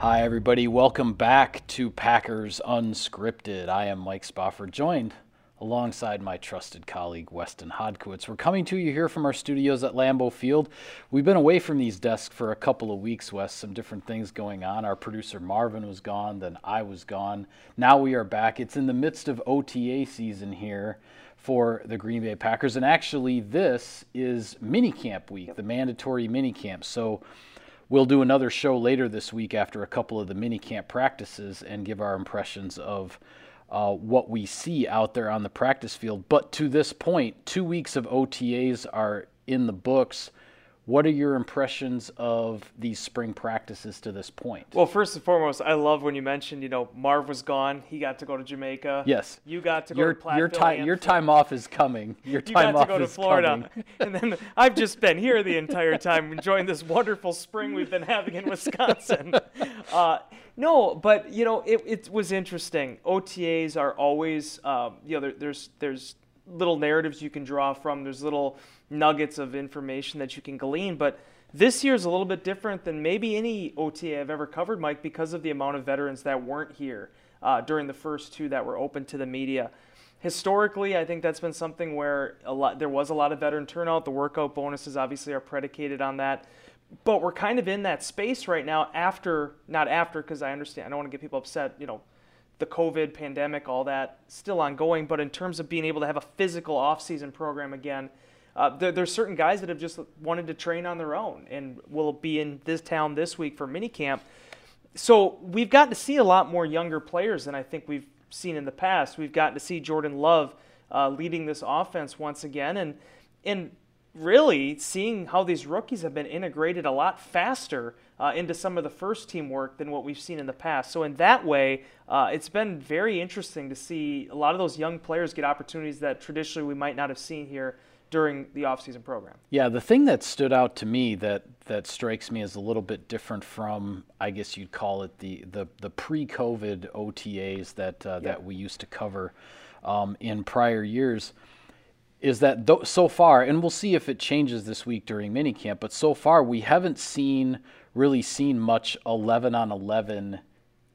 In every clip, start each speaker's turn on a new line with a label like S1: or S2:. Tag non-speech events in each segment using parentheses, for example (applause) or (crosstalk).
S1: Hi, everybody. Welcome back to Packers Unscripted. I am Mike Spofford, joined alongside my trusted colleague Weston Hodkiewicz. We're coming to you here from our studios at Lambeau Field. We've been away from these desks for a couple of weeks, Wes. Some different things going on. Our producer Marvin was gone, then I was gone. Now we are back. It's in the midst of OTA season here for the Green Bay Packers, and actually, this is minicamp week, the mandatory minicamp. So We'll do another show later this week after a couple of the mini camp practices and give our impressions of uh, what we see out there on the practice field. But to this point, two weeks of OTAs are in the books. What are your impressions of these spring practices to this point?
S2: Well, first and foremost, I love when you mentioned, you know, Marv was gone. He got to go to Jamaica.
S1: Yes.
S2: You got to go
S1: your,
S2: to Platteville.
S1: Your time, your time off is coming. Your time off is coming.
S2: you got to go to Florida. (laughs) and then I've just been here the entire time enjoying this wonderful spring we've been having in Wisconsin. (laughs) Uh, no, but, you know, it, it was interesting. OTAs are always, um, you know, there, there's, there's little narratives you can draw from. There's little nuggets of information that you can glean. But this year is a little bit different than maybe any OTA I've ever covered, Mike, because of the amount of veterans that weren't here uh, during the first two that were open to the media. Historically, I think that's been something where a lot there was a lot of veteran turnout. The workout bonuses obviously are predicated on that. But we're kind of in that space right now after not after because I understand I don't want to get people upset, you know, the COVID pandemic, all that still ongoing, but in terms of being able to have a physical off-season program again, uh, there, there's certain guys that have just wanted to train on their own and will be in this town this week for minicamp. So we've gotten to see a lot more younger players than I think we've seen in the past. We've gotten to see Jordan Love uh, leading this offense once again, and and really seeing how these rookies have been integrated a lot faster uh, into some of the first team work than what we've seen in the past. So in that way, uh, it's been very interesting to see a lot of those young players get opportunities that traditionally we might not have seen here during the offseason program.
S1: Yeah, the thing that stood out to me that that strikes me as a little bit different from, I guess you'd call it the the, the pre-COVID OTAs that uh, that we used to cover um, in prior years, is that th- so far, and we'll see if it changes this week during minicamp, but so far we haven't seen really seen much 11 on 11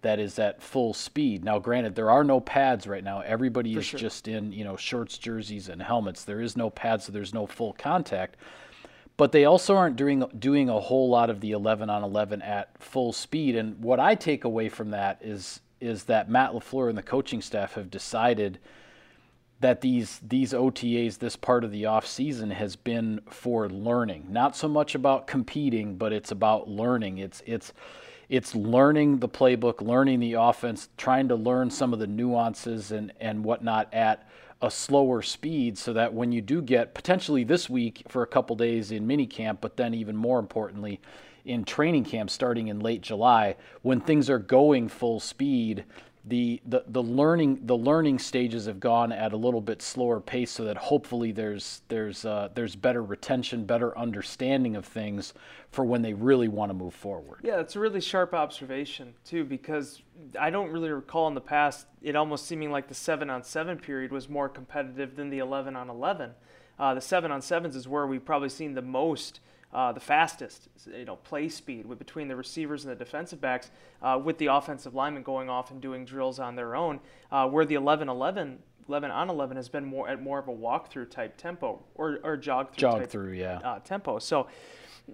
S1: that is at full speed. Now, granted, there are no pads right now. Everybody
S2: For
S1: is
S2: sure.
S1: just in, you know, shorts, jerseys, and helmets. There is no pads, so there's no full contact. But they also aren't doing doing a whole lot of the 11 on 11 at full speed. And what I take away from that is is that Matt Lafleur and the coaching staff have decided that these these OTAs, this part of the off season, has been for learning. Not so much about competing, but it's about learning. It's it's it's learning the playbook, learning the offense, trying to learn some of the nuances and and whatnot at a slower speed, so that when you do get potentially this week for a couple days in minicamp, but then even more importantly in training camp starting in late July, when things are going full speed, the, the, the learning the learning stages have gone at a little bit slower pace so that hopefully there's there's uh, there's better retention, better understanding of things for when they really want to move forward.
S2: Yeah, it's a really sharp observation too, because I don't really recall in the past it almost seeming like the seven on seven period was more competitive than the eleven on eleven. Uh, the seven on sevens is where we've probably seen the most, uh, the fastest, you know, play speed with, between the receivers and the defensive backs, uh, with the offensive linemen going off and doing drills on their own. Uh, where the 11-11 11 on 11 has been more at more of a walkthrough type tempo or, or jog through
S1: Jog
S2: type,
S1: through, yeah.
S2: uh, tempo. So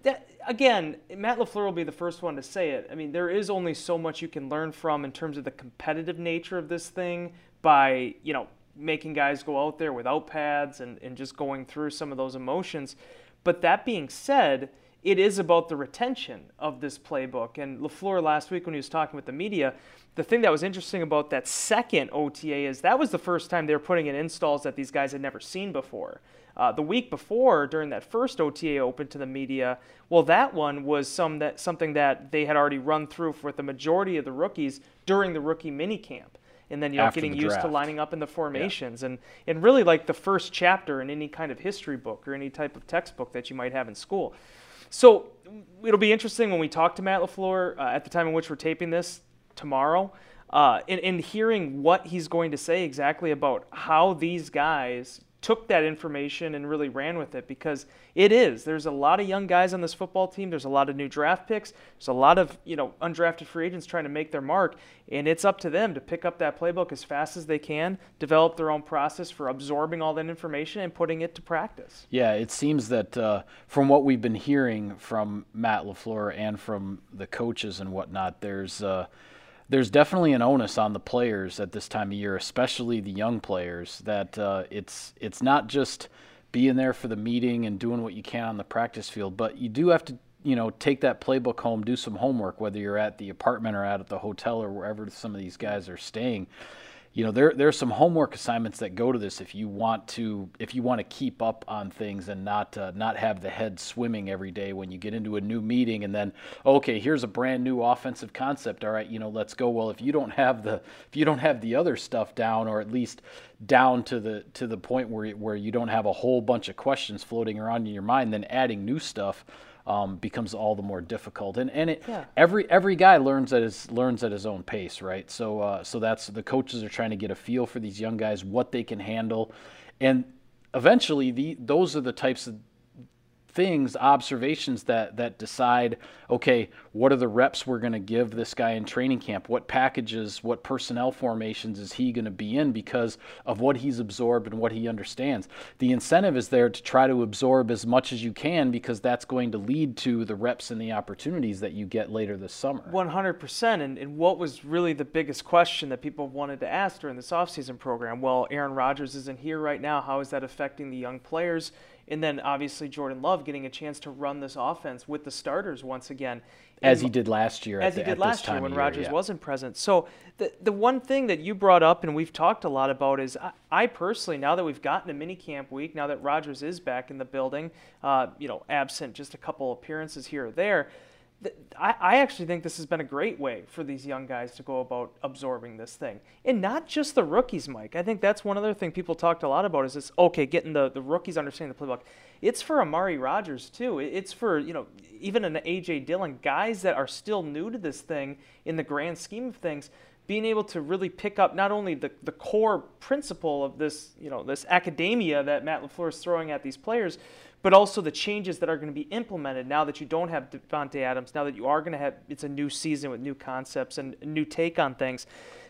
S2: that again, Matt Lafleur will be the first one to say it. I mean, there is only so much you can learn from in terms of the competitive nature of this thing by you know making guys go out there without pads and, and just going through some of those emotions. But that being said, it is about the retention of this playbook. And LaFleur last week when he was talking with the media, the thing that was interesting about that second OTA is that was the first time they were putting in installs that these guys had never seen before. Uh, the week before, during that first OTA open to the media, well, that one was some that something that they had already run through with the majority of the rookies during the rookie minicamp and then you know
S1: After
S2: getting used to lining up in the formations and and really like the first chapter in any kind of history book or any type of textbook that you might have in school. So it'll be interesting when we talk to Matt Lafleur uh, at the time in which we're taping this tomorrow, uh, and, and hearing what he's going to say exactly about how these guys took that information and really ran with it because it is. There's a lot of young guys on this football team. There's a lot of new draft picks. There's a lot of you know undrafted free agents trying to make their mark and it's up to them to pick up that playbook as fast as they can develop their own process for absorbing all that information and putting it to practice.
S1: Yeah, it seems that uh, from what we've been hearing from Matt Lafleur and from the coaches and whatnot, there's uh, there's definitely an onus on the players at this time of year, especially the young players. That uh, it's it's not just being there for the meeting and doing what you can on the practice field, but you do have to you know take that playbook home, do some homework, whether you're at the apartment or out at the hotel or wherever some of these guys are staying you know there there's some homework assignments that go to this if you want to if you want to keep up on things and not uh, not have the head swimming every day when you get into a new meeting and then okay here's a brand new offensive concept. All right you know let's go. Well if you don't have the if you don't have the other stuff down or at least down to the to the point where where you don't have a whole bunch of questions floating around in your mind then adding new stuff um, becomes all the more difficult. And and it,
S2: Yeah.
S1: every every guy learns at his learns at his own pace, right? So uh, so that's the coaches are trying to get a feel for these young guys, what they can handle, and eventually the those are the types of things, observations that that decide, okay, what are the reps we're going to give this guy in training camp? What packages, what personnel formations is he going to be in because of what he's absorbed and what he understands? The incentive is there to try to absorb as much as you can because that's going to lead to the reps and the opportunities that you get later this summer.
S2: 100%. And, and what was really the biggest question that people wanted to ask during this offseason program? Well, Aaron Rodgers isn't here right now. How is that affecting the young players? And then obviously Jordan Love getting a chance to run this offense with the starters once again.
S1: as
S2: And
S1: he did last year.
S2: as
S1: at
S2: he did last year when
S1: year,
S2: Rodgers
S1: yeah.
S2: wasn't present. So the the one thing that you brought up and we've talked a lot about is I, I personally now that we've gotten to minicamp week, now that Rodgers is back in the building, uh, you know, absent just a couple appearances here or there. I, I actually think this has been a great way for these young guys to go about absorbing this thing. And not just the rookies, Mike. I think that's one other thing people talked a lot about is this, okay, getting the, the rookies understanding the playbook. It's for Amari Rodgers, too. It's for, you know, even an A.J. Dillon, guys that are still new to this thing in the grand scheme of things, being able to really pick up not only the, the core principle of this, you know, this academia that Matt LaFleur is throwing at these players, but also the changes that are going to be implemented now that you don't have Davante Adams, now that you are going to have it's a new season with new concepts and a new take on things.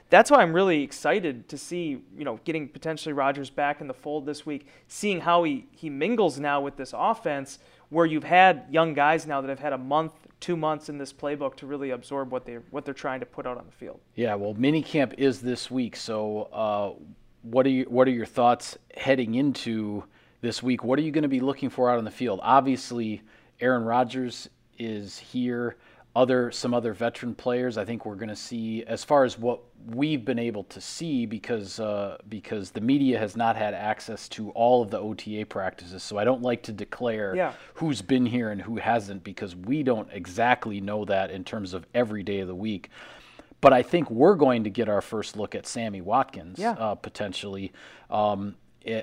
S2: That's why I'm really excited to see, you know, getting potentially Rodgers back in the fold this week, seeing how he, he mingles now with this offense where you've had young guys now that have had a month, two months in this playbook to really absorb what they what they're trying to put out on the field.
S1: Yeah, well, minicamp is this week. So, uh, what are you, what are your thoughts heading into this week? What are you going to be looking for out on the field? Obviously, Aaron Rodgers is here. Other some other veteran players. I think we're going to see as far as what we've been able to see because uh, because the media has not had access to all of the OTA practices. So I don't like to declare
S2: Yeah.
S1: who's been here and who hasn't because we don't exactly know that in terms of every day of the week. But I think we're going to get our first look at Sammy Watkins
S2: Yeah.
S1: uh, potentially. Um,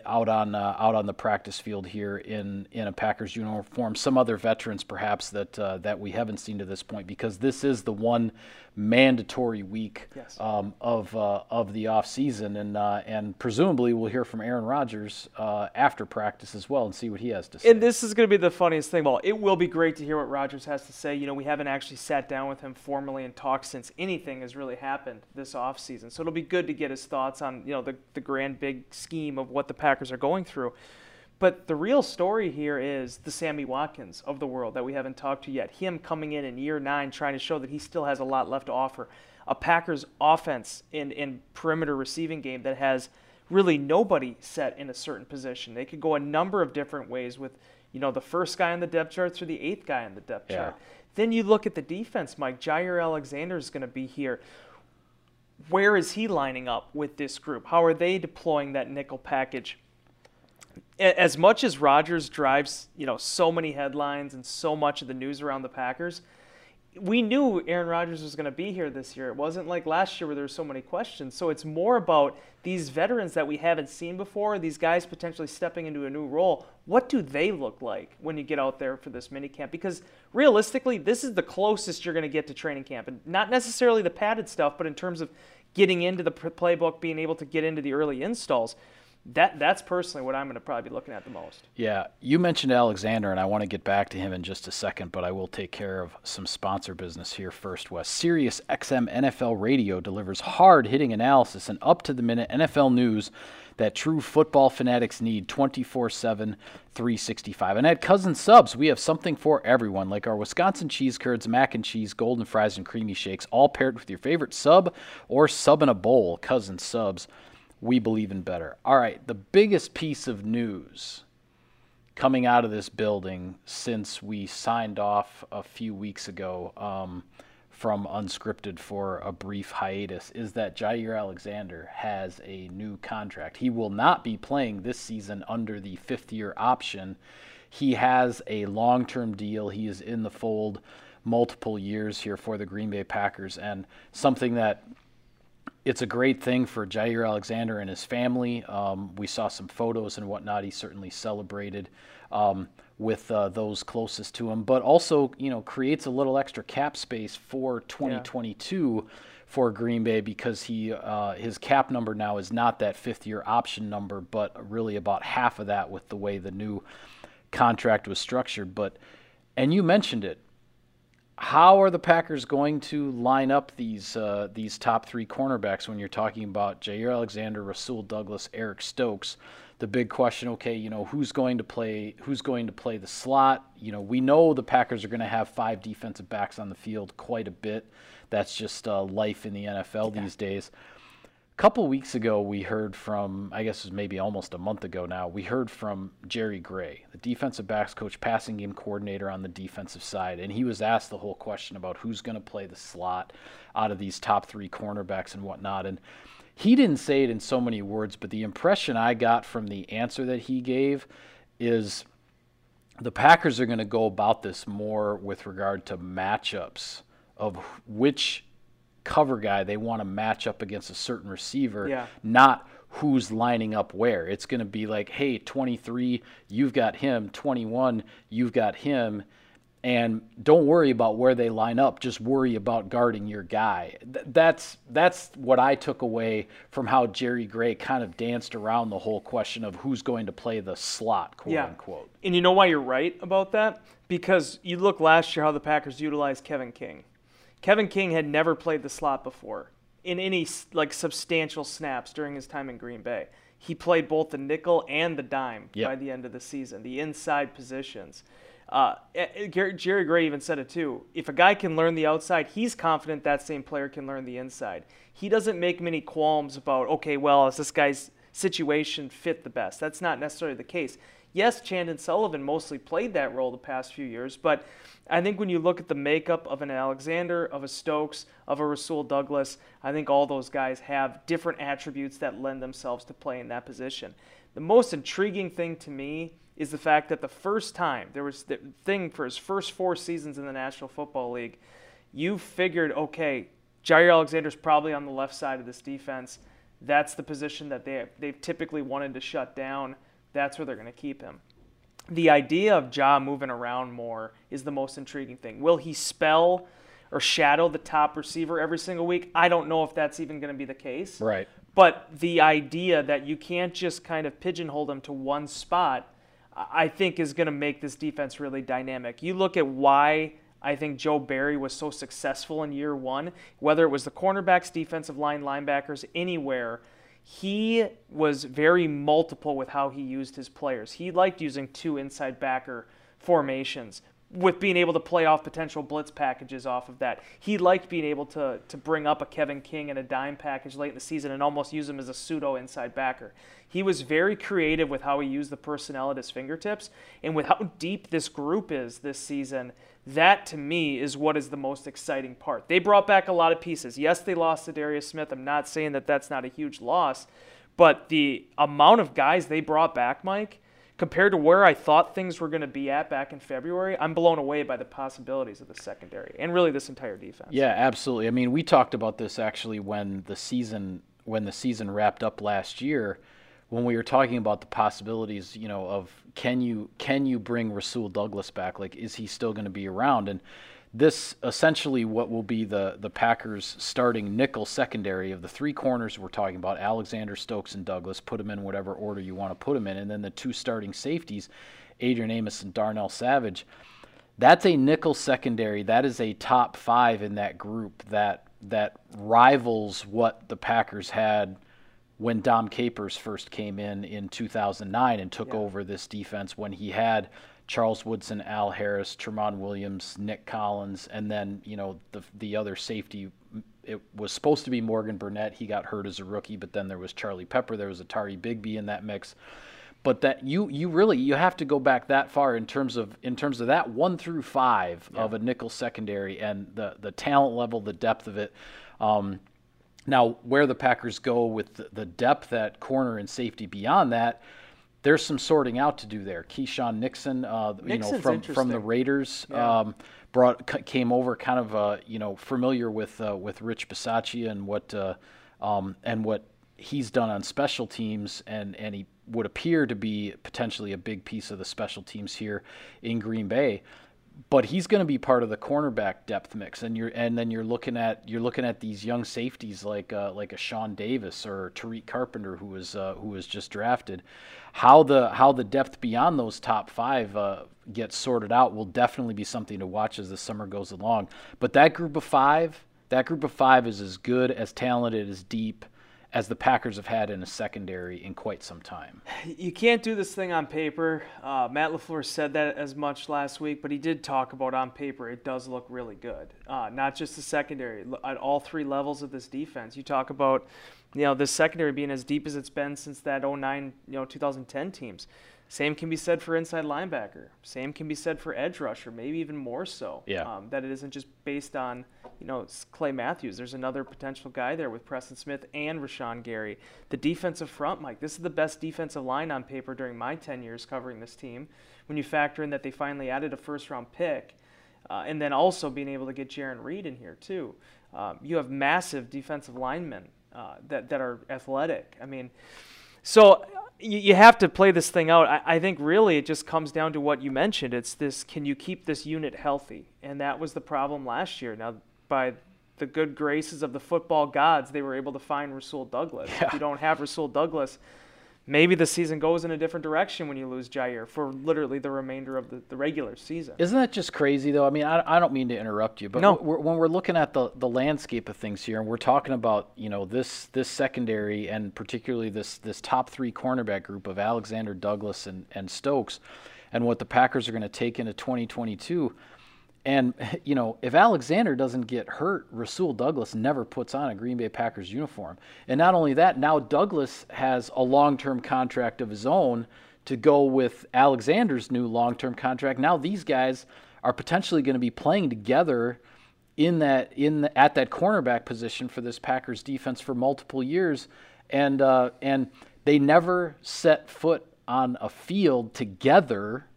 S1: out on uh, out on the practice field here in in a Packers uniform. Some other veterans, perhaps that uh, that we haven't seen to this point, because this is the one mandatory week
S2: Yes.
S1: um, of uh, of the off season, and uh, and presumably we'll hear from Aaron Rodgers uh, after practice as well and see what he has to say.
S2: And this is going to be the funniest thing. Well, it will be great to hear what Rodgers has to say. You know, we haven't actually sat down with him formally and talked since anything has really happened this offseason. So it'll be good to get his thoughts on, you know, the, the grand big scheme of what the Packers are going through. But the real story here is the Sammy Watkins of the world that we haven't talked to yet. Him coming in in year nine, trying to show that he still has a lot left to offer. A Packers offense in, in perimeter receiving game that has really nobody set in a certain position. They could go a number of different ways with, you know, the first guy on the depth chart through the eighth guy on the depth
S1: Yeah.
S2: chart. Then you look at the defense, Mike. Jaire Alexander is going to be here where is he lining up with this group? How are they deploying that nickel package? As much as Rodgers drives, you know, so many headlines and so much of the news around the Packers, we knew Aaron Rodgers was going to be here this year. It wasn't like last year where there were so many questions. So it's more about these veterans that we haven't seen before, these guys potentially stepping into a new role. What do they look like when you get out there for this mini camp? Because realistically, this is the closest you're going to get to training camp. And not necessarily the padded stuff, but in terms of getting into the playbook, being able to get into the early installs. That, that's personally what I'm going to probably be looking at the most.
S1: Yeah, you mentioned Alexander, and I want to get back to him in just a second, but I will take care of some sponsor business here first. Wes Sirius XM NFL Radio delivers hard hitting analysis and up to the minute NFL news that true football fanatics need 24 7, 365. And at Cousins Subs, we have something for everyone, like our Wisconsin cheese curds, mac and cheese, golden fries, and creamy shakes, all paired with your favorite sub or sub in a bowl. Cousins Subs we believe in better. All right, the biggest piece of news coming out of this building since we signed off a few weeks ago um, from Unscripted for a brief hiatus is that Jaire Alexander has a new contract. He will not be playing this season under the fifth year option. He has a long term deal. He is in the fold multiple years here for the Green Bay Packers, and something that it's a great thing for Jaire Alexander and his family. Um, we saw some photos and whatnot. He certainly celebrated um, with uh, those closest to him, but also, you know, creates a little extra cap space for 2022 for Green Bay because he uh, his cap number now is not that fifth year option number, but really about half of that with the way the new contract was structured. But and you mentioned it, how are the Packers going to line up these uh, these top three cornerbacks when you're talking about Jaire Alexander, Rasul Douglas, Eric Stokes? The big question, okay, you know who's going to play who's going to play the slot? You know, we know the Packers are going to have five defensive backs on the field quite a bit. That's just uh, life in the NFL these days. Couple weeks ago, we heard from, I guess it was maybe almost a month ago now, we heard from Jerry Gray, the defensive backs coach, passing game coordinator on the defensive side. And he was asked the whole question about who's going to play the slot out of these top three cornerbacks and whatnot. And he didn't say it in so many words, but the impression I got from the answer that he gave is the Packers are going to go about this more with regard to matchups of which cover guy they want to match up against a certain receiver,
S2: Yeah.
S1: not who's lining up where. It's going to be like, hey, 23, you've got him, 21, you've got him. And don't worry about where they line up. Just worry about guarding your guy. Th- That's that's what I took away from how Jerry Gray kind of danced around the whole question of who's going to play the slot, quote unquote.
S2: And you know why you're right about that? Because you look last year how the Packers utilized Kevin King. Kevin King had never played the slot before in any like substantial snaps during his time in Green Bay. He played both the nickel and the dime
S1: Yep.
S2: by the end of the season, the inside positions. Uh, eh, eh, Jerry Gray even said it too. If a guy can learn the outside, he's confident that same player can learn the inside. He doesn't make many qualms about, okay, well, is this guy's situation fit the best? That's not necessarily the case. Yes, Chandon Sullivan mostly played that role the past few years, but I think when you look at the makeup of an Alexander, of a Stokes, of a Rasul Douglas, I think all those guys have different attributes that lend themselves to play in that position. The most intriguing thing to me is the fact that the first time there was the thing for his first four seasons in the National Football League, you figured, okay, Jaire Alexander's probably on the left side of this defense. That's the position that they they've typically wanted to shut down. That's where they're going to keep him. The idea of Ja moving around more is the most intriguing thing. Will he spell or shadow the top receiver every single week? I don't know if that's even going to be the case.
S1: Right.
S2: But the idea that you can't just kind of pigeonhole him to one spot, I think is going to make this defense really dynamic. You look at why I think Joe Barry was so successful in year one, whether it was the cornerbacks, defensive line, linebackers, anywhere. He was very multiple with how he used his players. He liked using two inside backer formations with being able to play off potential blitz packages off of that. He liked being able to to bring up a Kevin King and a dime package late in the season and almost use him as a pseudo inside backer. He was very creative with how he used the personnel at his fingertips and with how deep this group is this season. That to me is what is the most exciting part. They brought back a lot of pieces. Yes, they lost Za'Darius Smith. I'm not saying that that's not a huge loss, but the amount of guys they brought back, Mike, compared to where I thought things were going to be at back in February, I'm blown away by the possibilities of the secondary and really this entire defense.
S1: Yeah, absolutely. I mean, we talked about this actually when the season when the season wrapped up last year, when we were talking about the possibilities, you know, of can you can you bring Rasul Douglas back? Like, is he still going to be around? And this essentially what will be the the Packers starting nickel secondary of the three corners we're talking about Alexander Stokes and Douglas put them in whatever order you want to put them in and then the two starting safeties Adrian Amos and Darnell Savage that's a nickel secondary that is a top 5 in that group that that rivals what the Packers had when Dom Capers first came in in 2009 and took yeah. over this defense when he had Charles Woodson, Al Harris, Tramon Williams, Nick Collins, and then you know the the other safety. It was supposed to be Morgan Burnett. He got hurt as a rookie, but then there was Charlie Peprah. There was Atari Bigby in that mix. But that you you really you have to go back that far in terms of in terms of that one through five yeah. of a nickel secondary and the the talent level, the depth of it. Um, now, where the Packers go with the, depth at corner and safety beyond that, there's some sorting out to do there. Keisean Nixon, uh, you know, from from the Raiders, yeah. um, brought came over, kind of uh, you know familiar with uh, with Rich Bisaccia and what uh, um, and what he's done on special teams, and and he would appear to be potentially a big piece of the special teams here in Green Bay but he's going to be part of the cornerback depth mix, and you're and then you're looking at you're looking at these young safeties like uh, like a Sean Davis or Tariq Carpenter who was uh, who was just drafted. How the how the depth beyond those top five uh, gets sorted out will definitely be something to watch as the summer goes along. But that group of five, that group of five is as good, as talented, as deep as the Packers have had in a secondary in quite some time.
S2: You can't do this thing on paper. Uh, Matt LaFleur said that as much last week, but he did talk about on paper it does look really good. Uh, not just the secondary, at all three levels of this defense. You talk about you know this secondary being as deep as it's been since that 09 you know 2010 teams. Same can be said for inside linebacker. Same can be said for edge rusher, maybe even more so.
S1: Yeah.
S2: Um, that it isn't just based on, you know, Clay Matthews. There's another potential guy there with Preston Smith and Rashan Gary. The defensive front, Mike, this is the best defensive line on paper during my 10 years covering this team. When you factor in that they finally added a first round pick, uh, and then also being able to get Jarran Reed in here, too. Um, you have massive defensive linemen uh, that, that are athletic. I mean, so you, you have to play this thing out. I, I think really it just comes down to what you mentioned. It's this: can you keep this unit healthy? And that was the problem last year. Now, by the good graces of the football gods, they were able to find Rasul Douglas. Yeah. If you don't have Rasul Douglas, maybe the season goes in a different direction when you lose Jaire for literally the remainder of the, the regular season.
S1: Isn't that just crazy, though? I mean, I, I don't mean to interrupt you, but
S2: no.
S1: we're, when we're looking at the, the landscape of things here, and we're talking about you know this this secondary and particularly this this top three cornerback group of Alexander Douglas and, and Stokes, and what the Packers are going to take into 2022 and, (laughs) you know, if Alexander doesn't get hurt, Rasul Douglas never puts on a Green Bay Packers uniform. And not only that, now Douglas has a long term contract of his own to go with Alexander's new long term contract. Now these guys are potentially going to be playing together in that in the, at that cornerback position for this Packers defense for multiple years, and uh, and they never set foot on a field together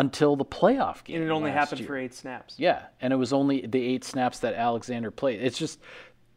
S1: until the playoff game.
S2: And it only happened
S1: year.
S2: for eight snaps.
S1: Yeah, and it was only the eight snaps that Alexander played. It's just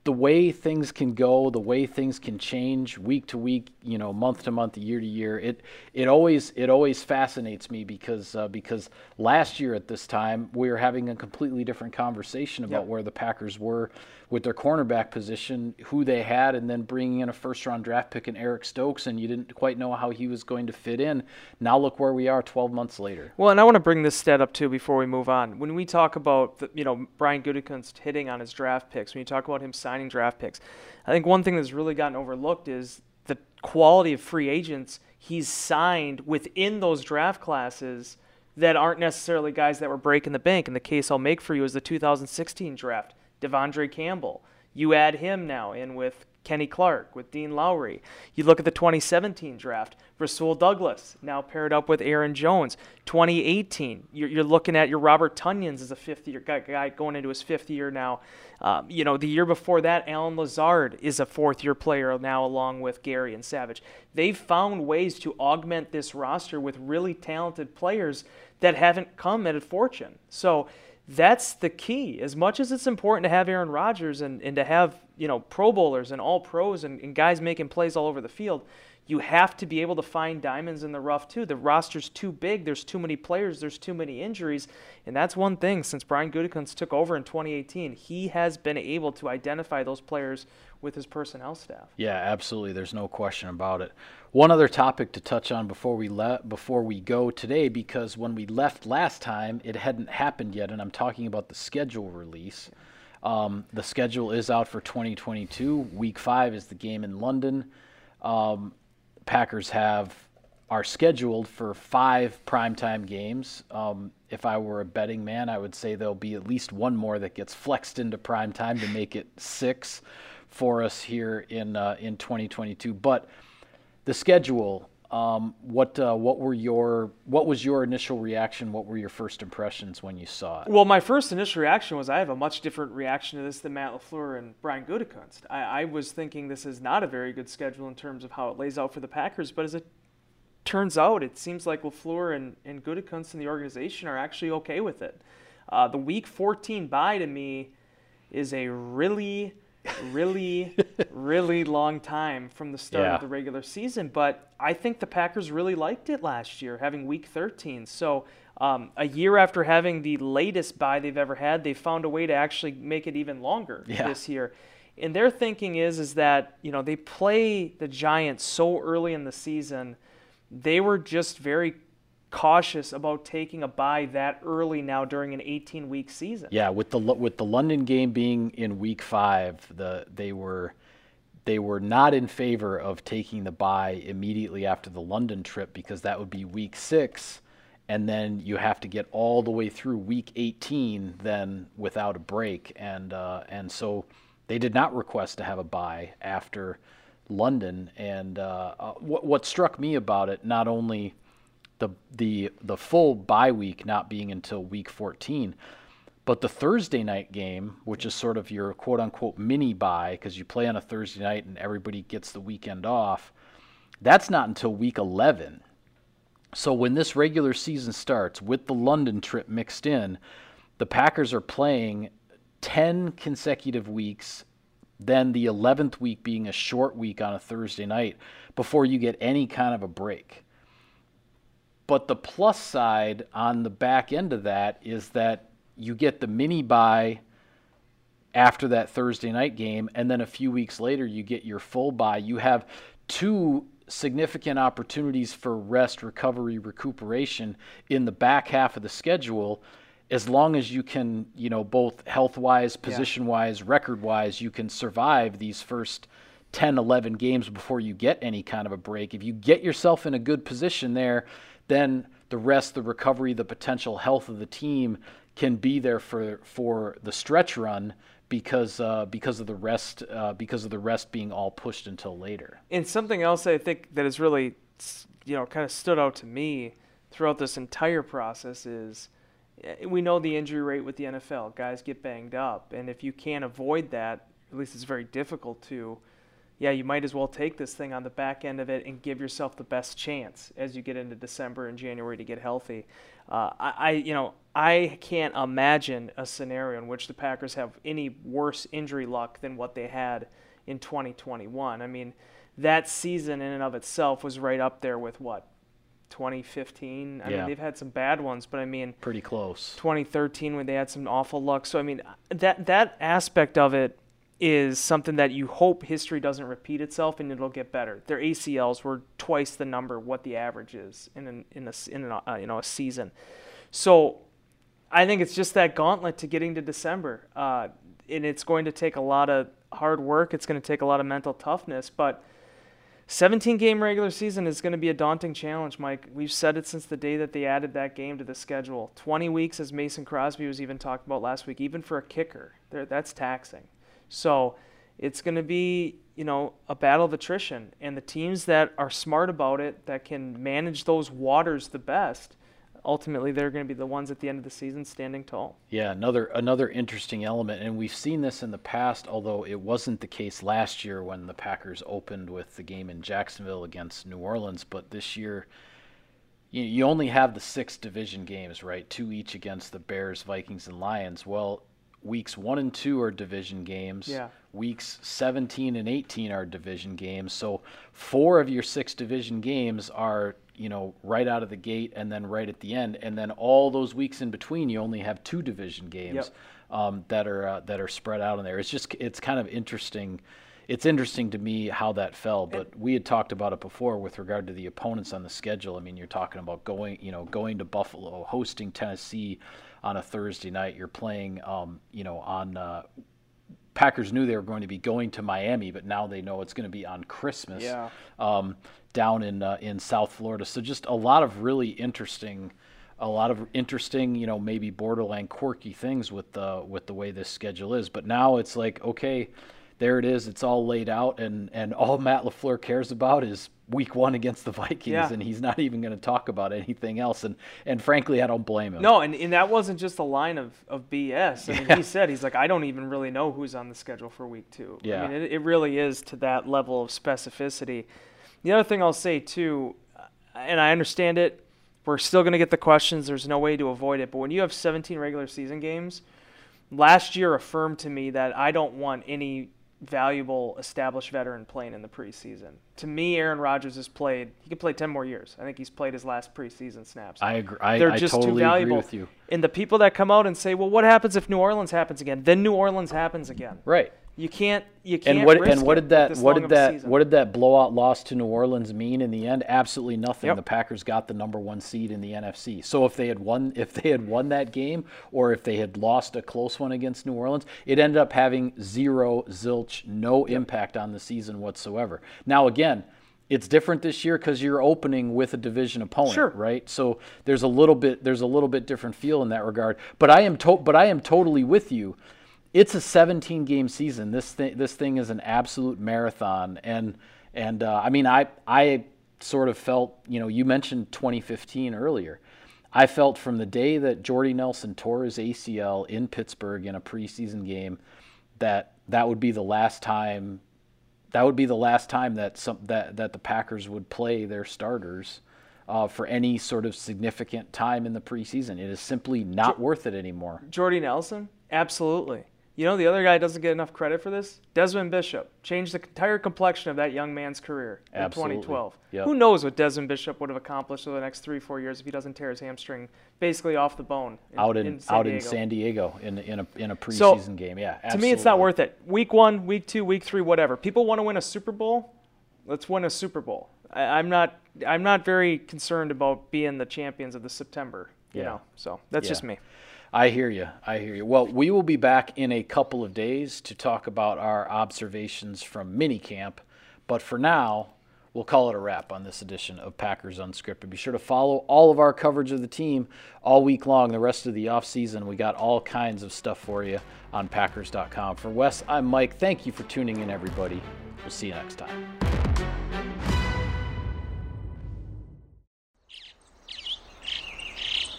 S1: the way things can go, the way things can change week to week, you know, month to month, year to year, it it always it always fascinates me because uh, because last year at this time we were having a completely different conversation about
S2: Yep.
S1: where the Packers were with their cornerback position, who they had, and then bringing in a first round draft pick in Eric Stokes, and you didn't quite know how he was going to fit in. Now look where we are, 12 months later.
S2: Well, and I want to bring this stat up too before we move on. When we talk about the, you know Brian Gutekunst hitting on his draft picks, when you talk about him signing draft picks, I think one thing that's really gotten overlooked is the quality of free agents he's signed within those draft classes that aren't necessarily guys that were breaking the bank. And the case I'll make for you is the 2016 draft, De'Vondre Campbell. You add him now in with Kenny Clark, with Dean Lowry. You look at the 2017 draft, Rasul Douglas, now paired up with Aaron Jones. 2018, you're, you're looking at your Robert Tonyans as a fifth year guy, guy going into his fifth year now. Um, you know, the year before that, Allen Lazard is a fourth year player now, along with Gary and Savage. They've found ways to augment this roster with really talented players that haven't come at a fortune. So, that's the key. As much as it's important to have Aaron Rodgers and, and to have, you know, Pro Bowlers and all pros and, and guys making plays all over the field, you have to be able to find diamonds in the rough too. The roster's too big, there's too many players, there's too many injuries. And that's one thing since Brian Gutekunst took over in 2018, he has been able to identify those players with his personnel staff.
S1: Yeah, absolutely. There's no question about it. One other topic to touch on before we le- before we go today, because when we left last time, it hadn't happened yet, and I'm talking about the schedule release. Um, the schedule is out for 2022. Week five is the game in London. Um, Packers have are scheduled for five primetime games. Um, if I were a betting man, I would say there'll be at least one more that gets flexed into primetime to make it six for us here in uh, in 2022. But the schedule, um, what uh, what were your what was your initial reaction? What were your first impressions when you saw it?
S2: Well, my first initial reaction was I have a much different reaction to this than Matt LaFleur and Brian Gutekunst. I, I was thinking this is not a very good schedule in terms of how it lays out for the Packers, but as it turns out, it seems like LaFleur and, and Gutekunst and the organization are actually okay with it. Uh, the Week 14 bye to me is a really, really, (laughs) really long time from the start
S1: Yeah.
S2: of the regular season. But I think the Packers really liked it last year, having Week 13. So um, a year after having the latest bye they've ever had, they found a way to actually make it even longer
S1: Yeah.
S2: this year. And their thinking is is that you know they play the Giants so early in the season, they were just very cautious about taking a bye that early now during an 18 week season.
S1: Yeah, with the with the London game being in week five, the they were they were not in favor of taking the bye immediately after the London trip because that would be week six, and then you have to get all the way through week 18 then without a break, and uh, and so they did not request to have a bye after London. And uh, uh, what what struck me about it, not only the the the full bye week not being until week 14 but the Thursday night game which is sort of your quote unquote mini bye because you play on a Thursday night and everybody gets the weekend off that's not until week 11 so when this regular season starts with the London trip mixed in the Packers are playing 10 consecutive weeks then the 11th week being a short week on a Thursday night before you get any kind of a break but the plus side on the back end of that is that you get the mini bye after that Thursday night game, and then a few weeks later you get your full bye. You have two significant opportunities for rest, recovery, recuperation in the back half of the schedule. As long as you can, you know, both health wise, position wise, record wise, you can survive these first 10, 11 games before you get any kind of a break. If you get yourself in a good position there, then the rest, the recovery, the potential health of the team can be there for for the stretch run because uh, because of the rest uh, because of the rest being all pushed until later.
S2: And something else I think that has really, you know, kind of stood out to me throughout this entire process is eh, we know the injury rate with the NFL. Guys get banged up, and if you can't avoid that, at least it's very difficult to. Yeah, you might as well take this thing on the back end of it and give yourself the best chance as you get into December and January to get healthy. Uh, I, I, you know, I can't imagine a scenario in which the Packers have any worse injury luck than what they had in 2021. I mean, that season in and of itself was right up there with what 2015. I
S1: Yeah.
S2: mean, they've had some bad ones, but I mean,
S1: Pretty close.
S2: 2013 when they had some awful luck. So I mean, that that aspect of it is something that you hope history doesn't repeat itself and it'll get better. Their ACLs were twice the number what the average is in an, in a in a, uh, you know a season. So I think it's just that gauntlet to getting to December, uh, and it's going to take a lot of hard work. It's going to take a lot of mental toughness, but 17 game regular season is going to be a daunting challenge, Mike. We've said it since the day that they added that game to the schedule. 20 weeks, as Mason Crosby was even talked about last week, even for a kicker, that's taxing. So it's going to be, you know, a battle of attrition. And the teams that are smart about it, that can manage those waters the best, ultimately they're going to be the ones at the end of the season standing tall.
S1: Yeah, another another interesting element, and we've seen this in the past, although it wasn't the case last year when the Packers opened with the game in Jacksonville against New Orleans. But this year, you, you only have the six division games, right? Two each against the Bears, Vikings, and Lions. Well, weeks one and two are division games.
S2: Yeah.
S1: Weeks 17 and 18 are division games. So four of your six division games are, you know, right out of the gate and then right at the end. And then all those weeks in between, you only have two division games
S2: Yep.
S1: um, that are uh, that are spread out in there. It's just it's kind of interesting. It's interesting to me how that fell, but we had talked about it before with regard to the opponents on the schedule. I mean, you're talking about going, you know, going to Buffalo, hosting Tennessee on a Thursday night. You're playing, um, you know, on uh, Packers knew they were going to be going to Miami, but now they know it's going to be on Christmas
S2: Yeah.
S1: um, down in uh, in South Florida. So just a lot of really interesting, a lot of interesting, you know, maybe borderline quirky things with the with the way this schedule is. But now it's like, okay, there it is. It's all laid out, and and all Matt Lafleur cares about is Week One against the Vikings,
S2: Yeah.
S1: and he's not even going to talk about anything else. And and frankly, I don't blame him.
S2: No, and, and that wasn't just a line of, of BS. I mean, he said, he's like, I don't even really know who's on the schedule for week two.
S1: Yeah.
S2: I mean, it, it really is to that level of specificity. The other thing I'll say, too, uh, and I understand it, we're still going to get the questions. There's no way to avoid it. But when you have 17 regular season games, last year affirmed to me that I don't want any valuable established veteran playing in the preseason. To me, Aaron Rodgers has played, he could play 10 more years. I think he's played his last preseason snaps
S1: I agree. I,
S2: they're
S1: I
S2: just
S1: totally
S2: too valuable.
S1: agree with you.
S2: And the people that come out and say, "Well, what happens if New Orleans happens again?" Then New Orleans happens again.
S1: Right.
S2: You can't. You can't.
S1: And what and what did that what did that what did that blowout loss to New Orleans mean in the end? Absolutely nothing.
S2: Yep.
S1: The Packers got the number one seed in the NFC. So if they had won if they had won that game or if they had lost a close one against New Orleans, it ended up having zero zilch, no impact on the season whatsoever. Now again. It's different this year because you're opening with a division opponent,
S2: Sure.
S1: right? So there's a little bit there's a little bit different feel in that regard. But I am to- but I am totally with you it's a 17 game season. This thing, this thing is an absolute marathon, and and uh, I mean, I I sort of felt, you know, you mentioned 2015 earlier. I felt from the day that Jordy Nelson tore his ACL in Pittsburgh in a preseason game that that would be the last time that would be the last time that some that that the Packers would play their starters uh, for any sort of significant time in the preseason. It is simply not worth it anymore.
S2: Jordy Nelson? Absolutely. You know, the other guy doesn't get enough credit for this. Desmond Bishop changed the entire complexion of that young man's career in
S1: Absolutely.
S2: 2012.
S1: Yep.
S2: Who knows what Desmond Bishop would have accomplished over the next three, four years if he doesn't tear his hamstring basically off the bone in,
S1: out in,
S2: San
S1: out in
S2: Diego.
S1: San Diego in in a in a
S2: So,
S1: preseason game. Yeah,
S2: To me, it's not worth it. Week one, week two, week three, whatever. People want to win a Super Bowl. Let's win a Super Bowl. I, I'm not. I'm not very concerned about being the champions of the September. You
S1: Yeah.
S2: know. So that's
S1: Yeah.
S2: just me.
S1: I hear you. I hear you. Well, we will be back in a couple of days to talk about our observations from minicamp. But for now, we'll call it a wrap on this edition of Packers Unscripted. Be sure to follow all of our coverage of the team all week long, the rest of the offseason. We got all kinds of stuff for you on Packers.com. For Wes, I'm Mike. Thank you for tuning in, everybody. We'll see you next time.